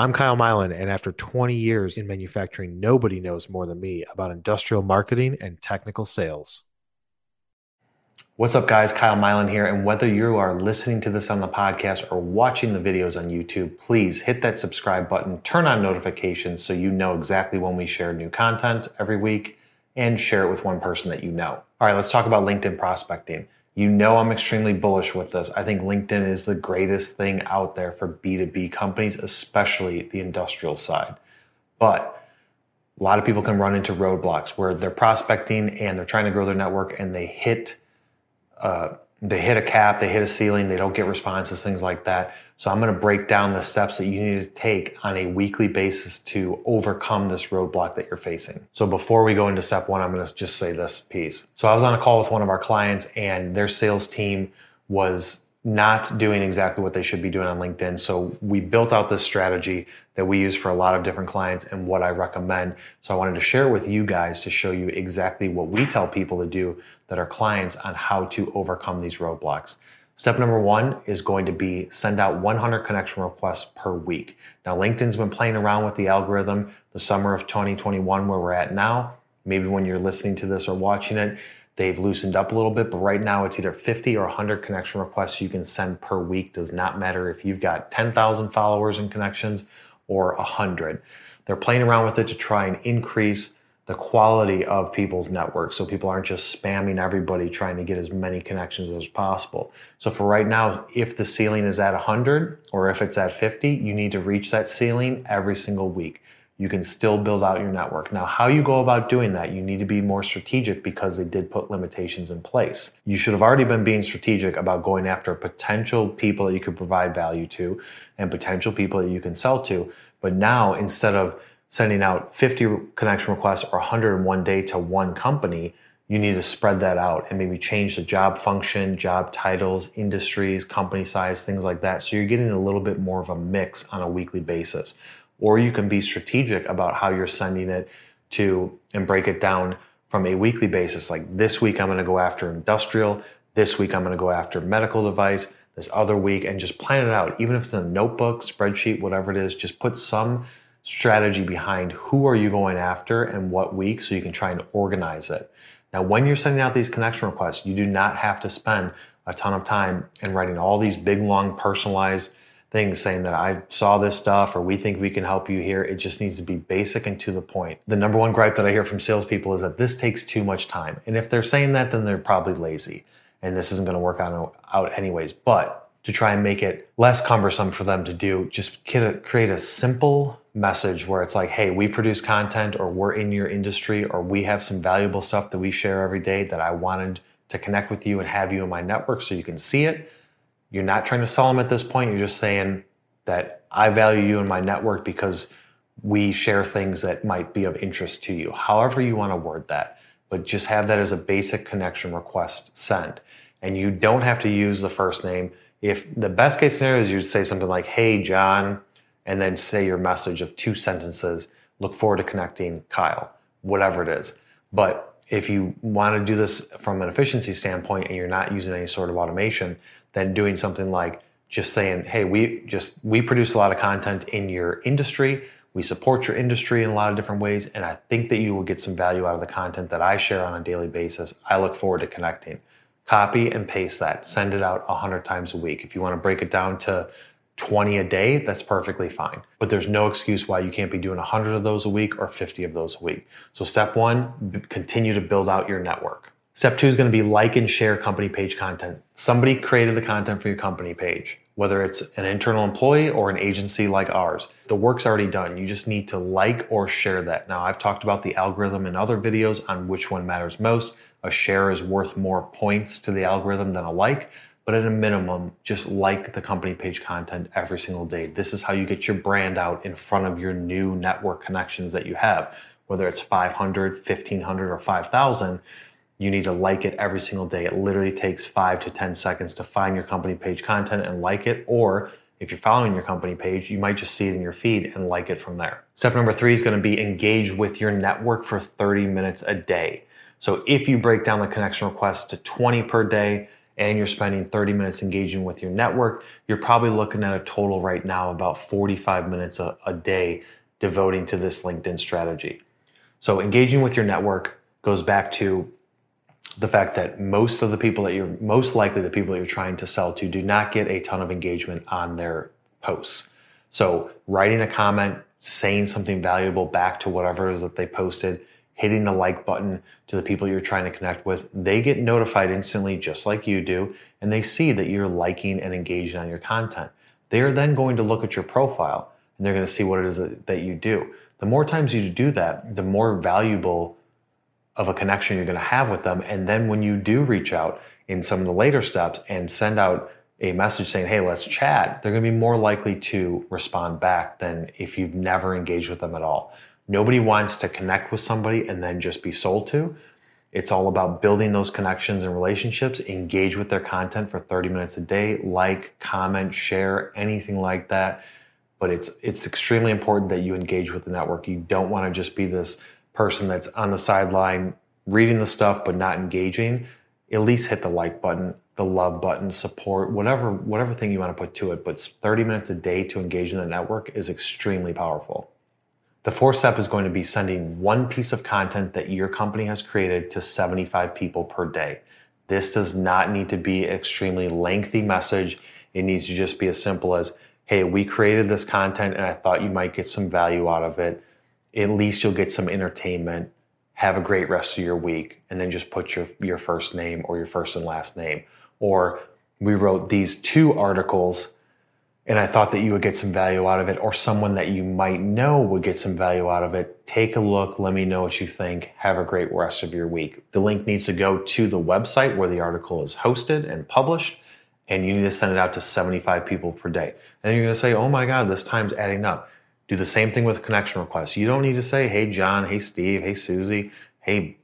I'm Kyle Milan, and after 20 years in manufacturing, nobody knows more than me about industrial marketing and technical sales. What's up, guys? Kyle Milan here. And whether you are listening to this on the podcast or watching the videos on YouTube, please hit that subscribe button, turn on notifications so you know exactly when we share new content every week, and share it with one person that you know. All right, let's talk about LinkedIn prospecting. You know, I'm extremely bullish with this. I think LinkedIn is the greatest thing out there for B2B companies, especially the industrial side. But a lot of people can run into roadblocks where they're prospecting and they're trying to grow their network and they hit uh, they hit a cap, they hit a ceiling, they don't get responses, things like that. So I'm going to break down the steps that you need to take on a weekly basis to overcome this roadblock that you're facing. So before we go into step one, I'm going to just say this piece. So I was on a call with one of our clients and their sales team was not doing exactly what they should be doing on LinkedIn. So we built out this strategy that we use for a lot of different clients and what I recommend. So I wanted to share with you guys to show you exactly what we tell people to do that are clients on how to overcome these roadblocks. Step number one is going to be send out 100 connection requests per week. Now, LinkedIn's been playing around with the algorithm the summer of 2021, where we're at now. Maybe when you're listening to this or watching it, they've loosened up a little bit, but right now it's either 50 or 100 connection requests you can send per week. Does not matter if you've got 10,000 followers and connections or 100. They're playing around with it to try and increase the quality of people's networks so people aren't just spamming everybody trying to get as many connections as possible. So for right now, if the ceiling is at 100 or if it's at 50, you need to reach that ceiling every single week. You can still build out your network. Now, how you go about doing that, you need to be more strategic because they did put limitations in place. You should have already been being strategic about going after potential people that you could provide value to and potential people that you can sell to. But now, instead of sending out 50 connection requests or 100 in one day to one company, you need to spread that out and maybe change the job function, job titles, industries, company size, things like that. So you're getting a little bit more of a mix on a weekly basis. Or you can be strategic about how you're sending it to and break it down from a weekly basis. Like this week, I'm going to go after industrial. This week, I'm going to go after medical device. This other week, and just plan it out. Even if it's in a notebook, spreadsheet, whatever it is, just put some strategy behind who are you going after and what week so you can try and organize it. Now, when you're sending out these connection requests, you do not have to spend a ton of time in writing all these big, long, personalized things saying that I saw this stuff or we think we can help you here. It just needs to be basic and to the point. The number one gripe that I hear from salespeople is that this takes too much time. And if they're saying that, then they're probably lazy and this isn't going to work out, out anyways. But to try and make it less cumbersome for them to do. Just create a simple message where it's like, hey, we produce content or we're in your industry or we have some valuable stuff that we share every day that I wanted to connect with you and have you in my network so you can see it. You're not trying to sell them at this point. You're just saying that I value you in my network because we share things that might be of interest to you. However, you want to word that, but just have that as a basic connection request send. And you don't have to use the first name if the best case scenario is you say something like, Hey, John, and then say your message of two sentences, look forward to connecting Kyle, whatever it is. But if you want to do this from an efficiency standpoint and you're not using any sort of automation, then doing something like just saying, Hey, we just, we produce a lot of content in your industry. We support your industry in a lot of different ways. And I think that you will get some value out of the content that I share on a daily basis. I look forward to connecting copy and paste that, send it out 100 times a week. If you want to break it down to 20 a day, that's perfectly fine. But there's no excuse why you can't be doing 100 of those a week or 50 of those a week. So, step one, continue to build out your network. Step two is going to be like and share company page content. Somebody created the content for your company page, whether it's an internal employee or an agency like ours. The work's already done. You just need to like or share that. Now, I've talked about the algorithm in other videos on which one matters most a share is worth more points to the algorithm than a like, but at a minimum, just like the company page content every single day. This is how you get your brand out in front of your new network connections that you have. Whether it's 500, 1500, or 5000, you need to like it every single day. It literally takes five to 10 seconds to find your company page content and like it, or if you're following your company page, you might just see it in your feed and like it from there. Step number three is going to be engage with your network for 30 minutes a day. So if you break down the connection requests to 20 per day and you're spending 30 minutes engaging with your network, you're probably looking at a total right now about 45 minutes a, a day devoting to this LinkedIn strategy. So engaging with your network goes back to the fact that most of the people that you're most likely the people that you're trying to sell to do not get a ton of engagement on their posts. So writing a comment, saying something valuable back to whatever it is that they posted, hitting the like button to the people you're trying to connect with, they get notified instantly just like you do, and they see that you're liking and engaging on your content. They are then going to look at your profile and they're going to see what it is that, you do. The more times you do that, the more valuable of a connection you're going to have with them. And then when you do reach out in some of the later steps and send out a message saying, hey, let's chat, they're going to be more likely to respond back than if you've never engaged with them at all. Nobody wants to connect with somebody and then just be sold to. It's all about building those connections and relationships, engage with their content for 30 minutes a day, like, comment, share, anything like that. But it's it's extremely important that you engage with the network. You don't want to just be this person that's on the sideline reading the stuff but not engaging. At least hit the like button, the love button, support, whatever whatever thing you want to put to it. But 30 minutes a day to engage in the network is extremely powerful. The fourth step is going to be sending one piece of content that your company has created to 75 people per day. This does not need to be an extremely lengthy message. It needs to just be as simple as, hey, we created this content and I thought you might get some value out of it. At least you'll get some entertainment. Have a great rest of your week. And then just put your, your first name or your first and last name. Or we wrote these two articles and I thought that you would get some value out of it, or someone that you might know would get some value out of it, take a look. Let me know what you think. Have a great rest of your week. The link needs to go to the website where the article is hosted and published, and you need to send it out to 75 people per day. And you're going to say, oh my God, this time's adding up. Do the same thing with connection request. You don't need to say, hey, John, hey, Steve, hey, Susie, hey,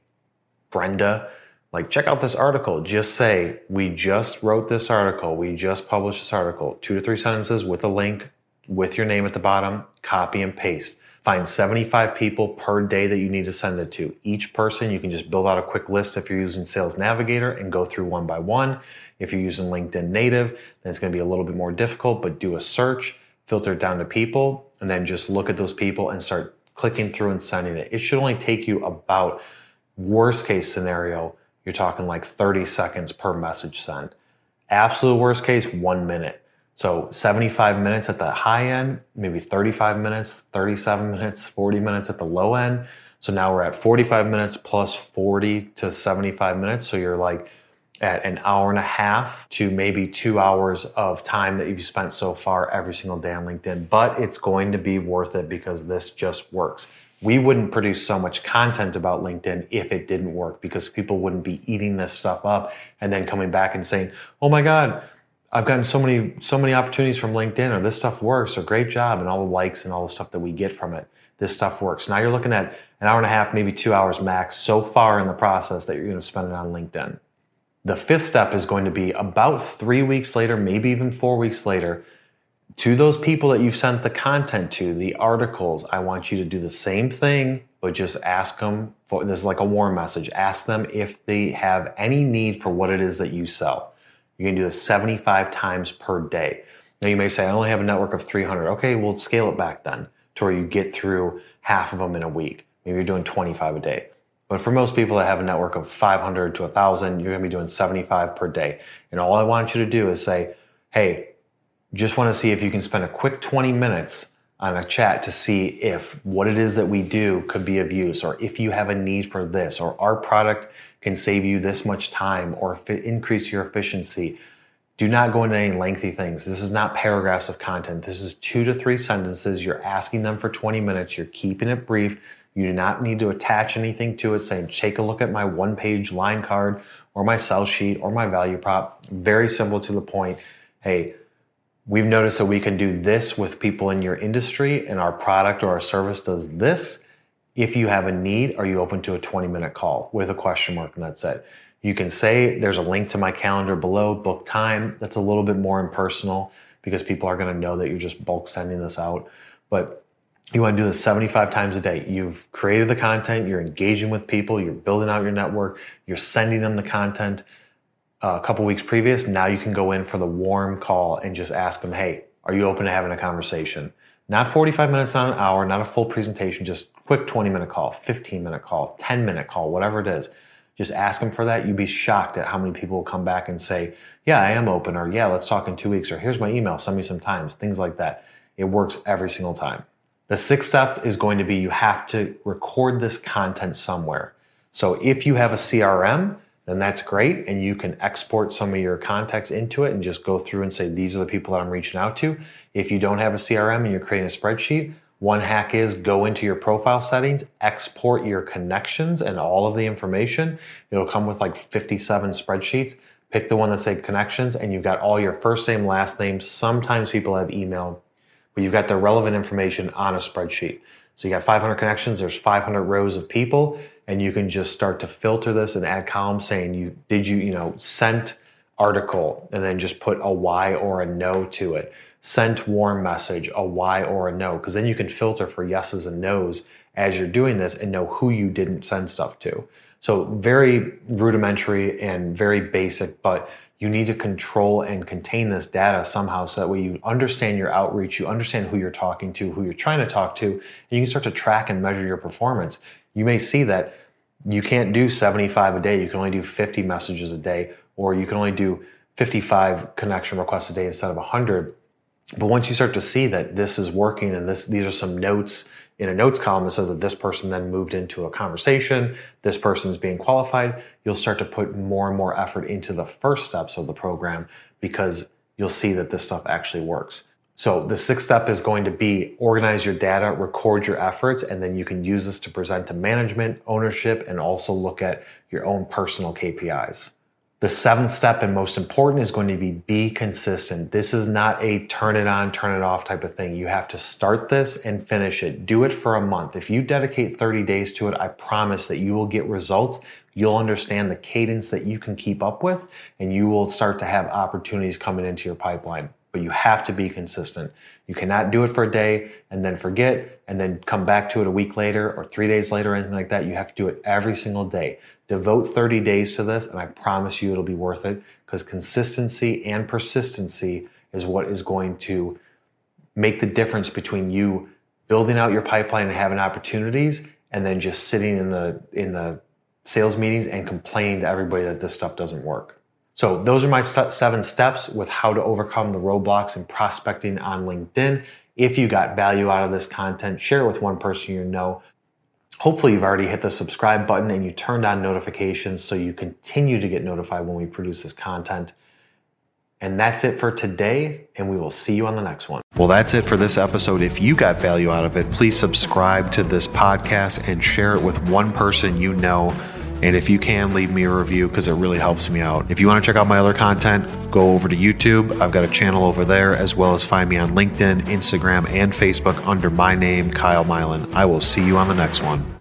Brenda. Like check out this article. Just say we just wrote this article. We just published this article. Two to three sentences with a link with your name at the bottom. Copy and paste. Find 75 people per day that you need to send it to. Each person you can just build out a quick list if you're using sales navigator and go through one by one. If you're using linkedin native then it's going to be a little bit more difficult but do a search filter it down to people and then just look at those people and start clicking through and sending it it should only take you about worst case scenario you're talking like 30 seconds per message sent. Absolute worst case, one minute. So 75 minutes at the high end, maybe 35 minutes, 37 minutes, 40 minutes at the low end. So now we're at 45 minutes plus 40 to 75 minutes. So you're like at an hour and a half to maybe two hours of time that you've spent so far every single day on LinkedIn. But it's going to be worth it because this just works we wouldn't produce so much content about LinkedIn if it didn't work because people wouldn't be eating this stuff up and then coming back and saying, "Oh my god, I've gotten so many so many opportunities from LinkedIn or this stuff works or great job and all the likes and all the stuff that we get from it. This stuff works." Now you're looking at an hour and a half, maybe 2 hours max so far in the process that you're going to spend it on LinkedIn. The fifth step is going to be about 3 weeks later, maybe even 4 weeks later, to those people that you've sent the content to, the articles, I want you to do the same thing, but just ask them for this is like a warm message. Ask them if they have any need for what it is that you sell. You're gonna do this 75 times per day. Now you may say, I only have a network of 300. Okay, we'll scale it back then to where you get through half of them in a week. Maybe you're doing 25 a day. But for most people that have a network of 500 to 1,000, you're gonna be doing 75 per day. And all I want you to do is say, hey, just want to see if you can spend a quick 20 minutes on a chat to see if what it is that we do could be of use or if you have a need for this or our product can save you this much time or increase your efficiency. Do not go into any lengthy things. This is not paragraphs of content. This is two to three sentences. You're asking them for 20 minutes. You're keeping it brief. You do not need to attach anything to it saying, take a look at my one page line card or my sell sheet or my value prop. Very simple to the point. Hey, We've noticed that we can do this with people in your industry, and our product or our service does this. If you have a need, are you open to a 20 minute call with a question mark? And that's it. You can say there's a link to my calendar below, book time. That's a little bit more impersonal because people are going to know that you're just bulk sending this out. But you want to do this 75 times a day. You've created the content, you're engaging with people, you're building out your network, you're sending them the content uh, a couple weeks previous, now you can go in for the warm call and just ask them, hey, are you open to having a conversation? Not 45 minutes, not an hour, not a full presentation, just quick 20 minute call, 15 minute call, 10 minute call, whatever it is. Just ask them for that. You'd be shocked at how many people will come back and say, yeah, I am open, or yeah, let's talk in two weeks, or here's my email, send me some times, things like that. It works every single time. The sixth step is going to be you have to record this content somewhere. So if you have a CRM, then that's great. And you can export some of your contacts into it and just go through and say, these are the people that I'm reaching out to. If you don't have a CRM and you're creating a spreadsheet, one hack is go into your profile settings, export your connections and all of the information. It'll come with like 57 spreadsheets. Pick the one that says connections and you've got all your first name, last name. Sometimes people have email, but you've got the relevant information on a spreadsheet. So you got 500 connections, there's 500 rows of people and you can just start to filter this and add columns saying you did you you know sent article and then just put a y or a no to it sent warm message a y or a no because then you can filter for yeses and nos as you're doing this and know who you didn't send stuff to so very rudimentary and very basic but you need to control and contain this data somehow so that way you understand your outreach, you understand who you're talking to, who you're trying to talk to, and you can start to track and measure your performance you may see that you can't do 75 a day. You can only do 50 messages a day, or you can only do 55 connection requests a day instead of 100. But once you start to see that this is working and this, these are some notes in a notes column that says that this person then moved into a conversation, this person is being qualified, you'll start to put more and more effort into the first steps of the program because you'll see that this stuff actually works. So the sixth step is going to be organize your data, record your efforts, and then you can use this to present to management, ownership, and also look at your own personal KPIs. The seventh step and most important is going to be be consistent. This is not a turn it on, turn it off type of thing. You have to start this and finish it. Do it for a month. If you dedicate 30 days to it, I promise that you will get results. You'll understand the cadence that you can keep up with, and you will start to have opportunities coming into your pipeline but you have to be consistent. You cannot do it for a day and then forget and then come back to it a week later or three days later or anything like that. You have to do it every single day. Devote 30 days to this, and I promise you it'll be worth it because consistency and persistency is what is going to make the difference between you building out your pipeline and having opportunities and then just sitting in the in the sales meetings and complaining to everybody that this stuff doesn't work. So those are my st- seven steps with how to overcome the roadblocks in prospecting on LinkedIn. If you got value out of this content, share it with one person you know. Hopefully, you've already hit the subscribe button and you turned on notifications so you continue to get notified when we produce this content. And that's it for today, and we will see you on the next one. Well, that's it for this episode. If you got value out of it, please subscribe to this podcast and share it with one person you know and if you can, leave me a review because it really helps me out. If you want to check out my other content, go over to YouTube. I've got a channel over there, as well as find me on LinkedIn, Instagram, and Facebook under my name, Kyle Milan. I will see you on the next one.